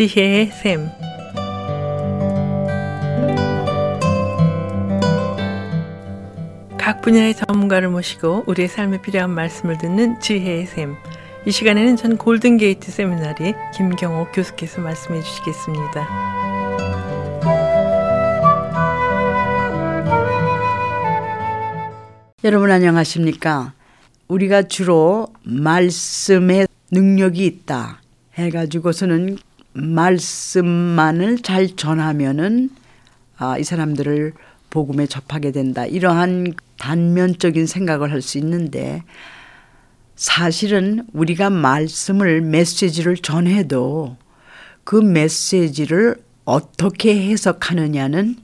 지혜의 샘. 각 분야의 전문가를 모시고 우리의 삶에 필요한 말씀을 듣는 지혜의 샘. 이 시간에는 전 골든게이트 세미나리 김경호 교수께서 말씀해 주시겠습니다. 여러분 안녕하십니까? 우리가 주로 말씀에 능력이 있다 해가지고서는 말씀만을 잘 전하면은 아, 이 사람들을 복음에 접하게 된다. 이러한 단면적인 생각을 할 수 있는데 사실은 우리가 말씀을 메시지를 전해도 그 메시지를 어떻게 해석하느냐는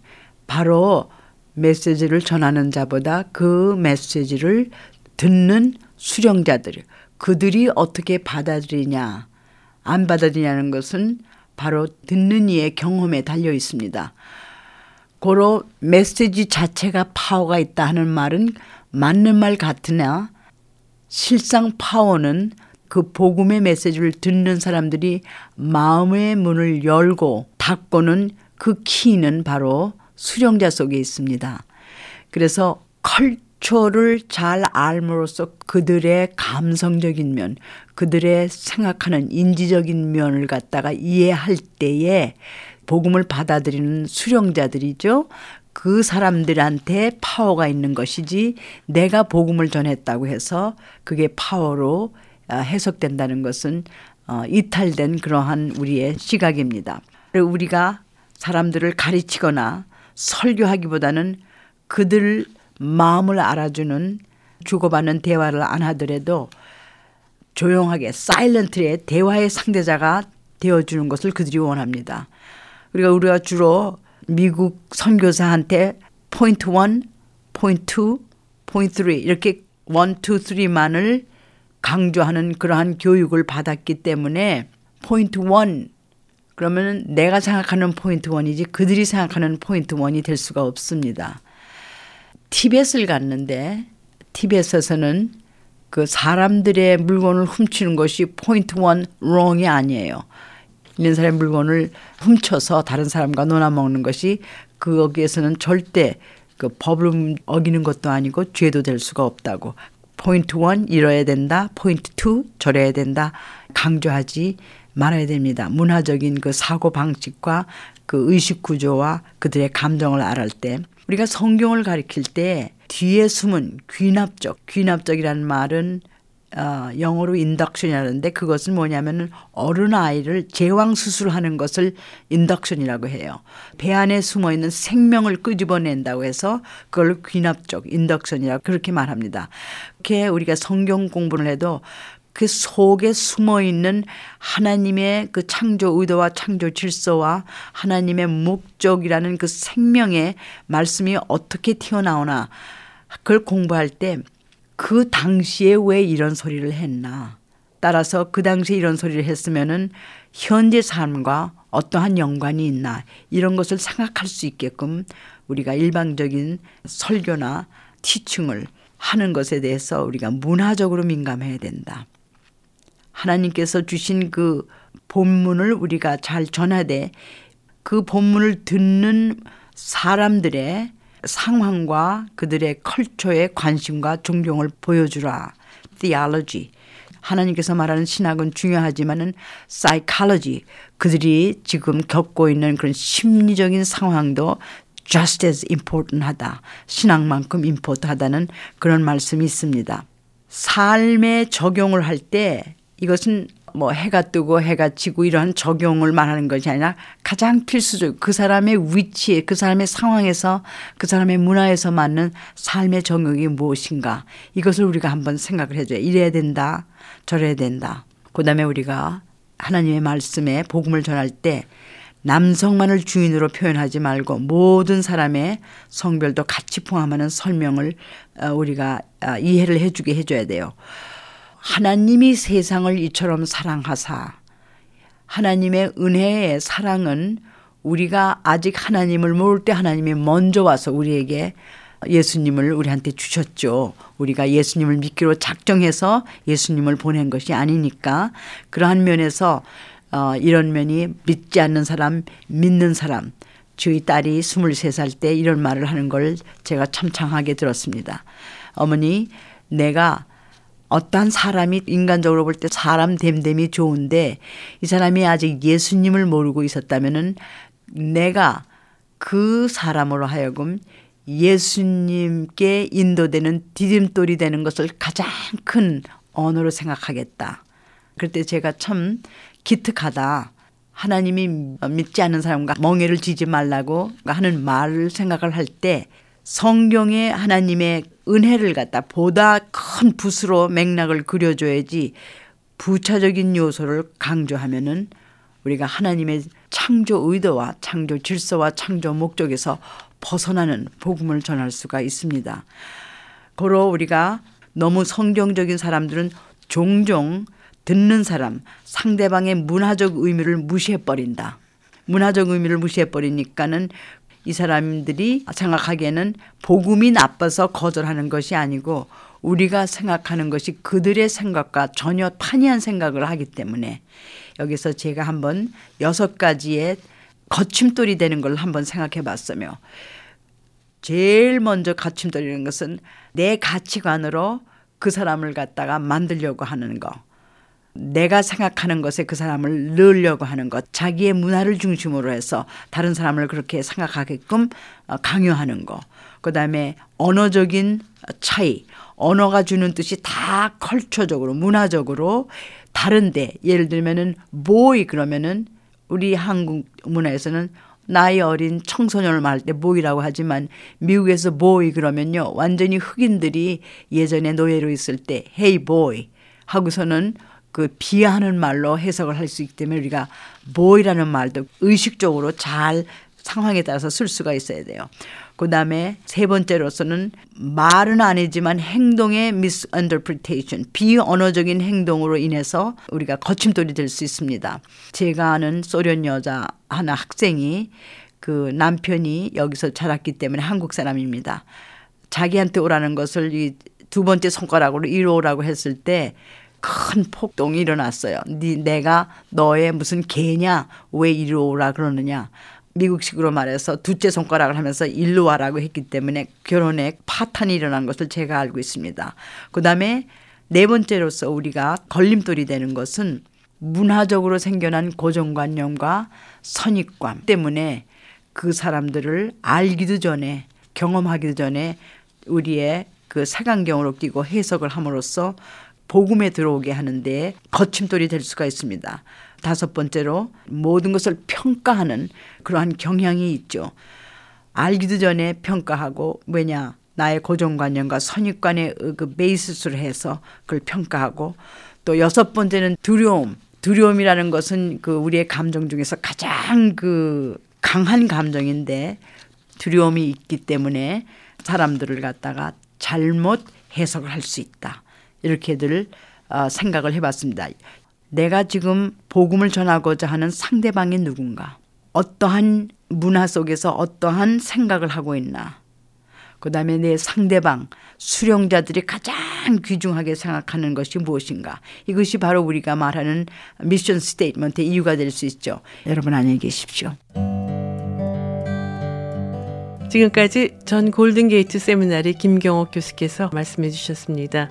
바로 메시지를 전하는 자보다 그 메시지를 듣는 수령자들, 그들이 어떻게 받아들이냐, 안 받아들이냐는 것은 바로 듣는 이의 경험에 달려 있습니다. 고로 메시지 자체가 파워가 있다 하는 말은 맞는 말 같으나 실상 파워는 그 복음의 메시지를 듣는 사람들이 마음의 문을 열고 닫고는 그 키는 바로 수령자 속에 있습니다. 그래서 컬 처를 잘 알므로써 그들의 감성적인 면, 그들의 생각하는 인지적인 면을 갖다가 이해할 때에 복음을 받아들이는 수령자들이죠. 그 사람들한테 파워가 있는 것이지 내가 복음을 전했다고 해서 그게 파워로 아, 해석된다는 것은 어, 이탈된 그러한 우리의 시각입니다. 우리가 사람들을 가르치거나 설교하기보다는 그들 마음을 알아주는 주고받는 대화를 안 하더라도 조용하게 사일런트의 대화의 상대자가 되어주는 것을 그들이 원합니다. 그러니까 우리가 주로 미국 선교사한테 포인트 1, 포인트 2, 포인트 3 이렇게 1, 2, 3만을 강조하는 그러한 교육을 받았기 때문에 포인트 1 그러면 내가 생각하는 포인트 1이지 그들이 생각하는 포인트 1이 될 수가 없습니다. 티벳을 갔는데 티벳에서는 그 사람들의 물건을 훔치는 것이 포인트 1 wrong이 아니에요. 있는 사람의 물건을 훔쳐서 다른 사람과 놀아먹는 것이 거기에서는 절대 그 법을 어기는 것도 아니고 죄도 될 수가 없다고. 포인트 1 이뤄야 된다. 포인트 2 저래야 된다. 강조하지 말아야 됩니다. 문화적인 그 사고 방식과 그 의식 구조와 그들의 감정을 알을 때 우리가 성경을 가리킬 때 뒤에 숨은 귀납적, 귀납적이라는 말은 어, 영어로 인덕션이라는데 그것은 뭐냐면은 어른 아이를 제왕 수술하는 것을 인덕션이라고 해요. 배 안에 숨어 있는 생명을 끄집어낸다고 해서 그걸 귀납적 인덕션이라고 그렇게 말합니다. 그렇게 우리가 성경 공부를 해도 그 속에 숨어 있는 하나님의 그 창조 의도와 창조 질서와 하나님의 목적이라는 그 생명의 말씀이 어떻게 튀어나오나 그걸 공부할 때 그 당시에 왜 이런 소리를 했나. 따라서 그 당시에 이런 소리를 했으면은 현재 삶과 어떠한 연관이 있나 이런 것을 생각할 수 있게끔 우리가 일방적인 설교나 티칭을 하는 것에 대해서 우리가 문화적으로 민감해야 된다. 하나님께서 주신 그 본문을 우리가 잘 전하되 그 본문을 듣는 사람들의 상황과 그들의 컬처에 관심과 존경을 보여주라. theology. 하나님께서 말하는 신학은 중요하지만은 psychology. 그들이 지금 겪고 있는 그런 심리적인 상황도 just as important 하다. 신앙만큼 important 하다는 그런 말씀이 있습니다. 삶에 적용을 할 때 이것은 뭐 해가 뜨고 해가 지고 이러한 적용을 말하는 것이 아니라 가장 필수적 그 사람의 위치에 그 사람의 상황에서 그 사람의 문화에서 맞는 삶의 정욕이 무엇인가 이것을 우리가 한번 생각을 해줘야 이래야 된다 저래야 된다 그다음에 우리가 하나님의 말씀에 복음을 전할 때 남성만을 주인으로 표현하지 말고 모든 사람의 성별도 같이 포함하는 설명을 어, 우리가 아, 이해를 해주게 해줘야 돼요. 하나님이 세상을 이처럼 사랑하사 하나님의 은혜의 사랑은 우리가 아직 하나님을 모를 때 하나님이 먼저 와서 우리에게 예수님을 우리한테 주셨죠. 우리가 예수님을 믿기로 작정해서 예수님을 보낸 것이 아니니까 그러한 면에서 어, 이런 면이 믿지 않는 사람, 믿는 사람. 저희 딸이 23살 때 이런 말을 하는 걸 제가 참 창하게 들었습니다. 어머니, 내가 어떠한 사람이 인간적으로 볼 때 사람 됨됨이 좋은데 이 사람이 아직 예수님을 모르고 있었다면은 내가 그 사람으로 하여금 예수님께 인도되는 디딤돌이 되는 것을 가장 큰 언어로 생각하겠다. 그때 제가 참 기특하다. 하나님이 믿지 않는 사람과 멍해를 지지 말라고 하는 말을 생각을 할 때 성경에 하나님의 은혜를 갖다 보다 큰 붓으로 맥락을 그려줘야지 부차적인 요소를 강조하면은 우리가 하나님의 창조 의도와 창조 질서와 창조 목적에서 벗어나는 복음을 전할 수가 있습니다. 고로 우리가 너무 성경적인 사람들은 종종 듣는 사람, 상대방의 문화적 의미를 무시해 버린다. 문화적 의미를 무시해 버리니까는 이 사람들이 생각하기에는 복음이 나빠서 거절하는 것이 아니고 우리가 생각하는 것이 그들의 생각과 전혀 판이한 생각을 하기 때문에 여기서 제가 한번 여섯 가지의 거침돌이 되는 걸 한번 생각해 봤으며 제일 먼저 거침돌이라는 것은 내 가치관으로 그 사람을 갖다가 만들려고 하는 거. 내가 생각하는 것에 그 사람을 넣으려고 하는 것, 자기의 문화를 중심으로 해서 다른 사람을 그렇게 생각하게끔 어, 강요하는 거. 그 다음에 언어적인 차이, 언어가 주는 뜻이 다 컬처적으로, 문화적으로 다른데, 예를 들면은 보이 그러면은 우리 한국 문화에서는 나이 어린 청소년을 말할 때 보이라고 하지만 미국에서 보이 그러면요 완전히 흑인들이 예전에 노예로 있을 때 헤이 보이 하고서는 그 비하하는 말로 해석을 할 수 있기 때문에 우리가 보이라는 말도 의식적으로 잘 상황에 따라서 쓸 수가 있어야 돼요. 그 다음에 세 번째로서는 말은 아니지만 행동의 misinterpretation, 비언어적인 행동으로 인해서 우리가 거침돌이 될 수 있습니다. 제가 아는 소련 여자 하나 학생이 그 남편이 여기서 자랐기 때문에 한국 사람입니다. 자기한테 오라는 것을 이 두 번째 손가락으로 이리 오라고 했을 때 큰 폭동이 일어났어요. 네, 내가 너의 무슨 개냐? 왜 이리 오라 그러느냐? 미국식으로 말해서 두째 손가락을 하면서 일로 와라고 했기 때문에 결혼에 파탄이 일어난 것을 제가 알고 있습니다. 그 다음에 네 번째로서 우리가 걸림돌이 되는 것은 문화적으로 생겨난 고정관념과 선입관 때문에 그 사람들을 알기도 전에 경험하기도 전에 우리의 그 색안경으로 끼고 해석을 함으로써 복음에 들어오게 하는데 거침돌이 될 수가 있습니다. 다섯 번째로 모든 것을 평가하는 그러한 경향이 있죠. 알기도 전에 평가하고 왜냐 나의 고정관념과 선입관의 그 베이스를 해서 그걸 평가하고 또 여섯 번째는 두려움. 두려움이라는 것은 그 우리의 감정 중에서 가장 그 강한 감정인데 두려움이 있기 때문에 사람들을 갖다가 잘못 해석을 할 수 있다. 이렇게들 어, 생각을 해봤습니다. 내가 지금 복음을 전하고자 하는 상대방이 누군가, 어떠한 문화 속에서 어떠한 생각을 하고 있나, 그 다음에 내 상대방, 수령자들이 가장 귀중하게 생각하는 것이 무엇인가. 이것이 바로 우리가 말하는 mission statement의 이유가 될 수 있죠. 여러분 안녕히 계십시오. 지금까지 전 골든게이트 세미나리 김경옥 교수께서 말씀해 주셨습니다.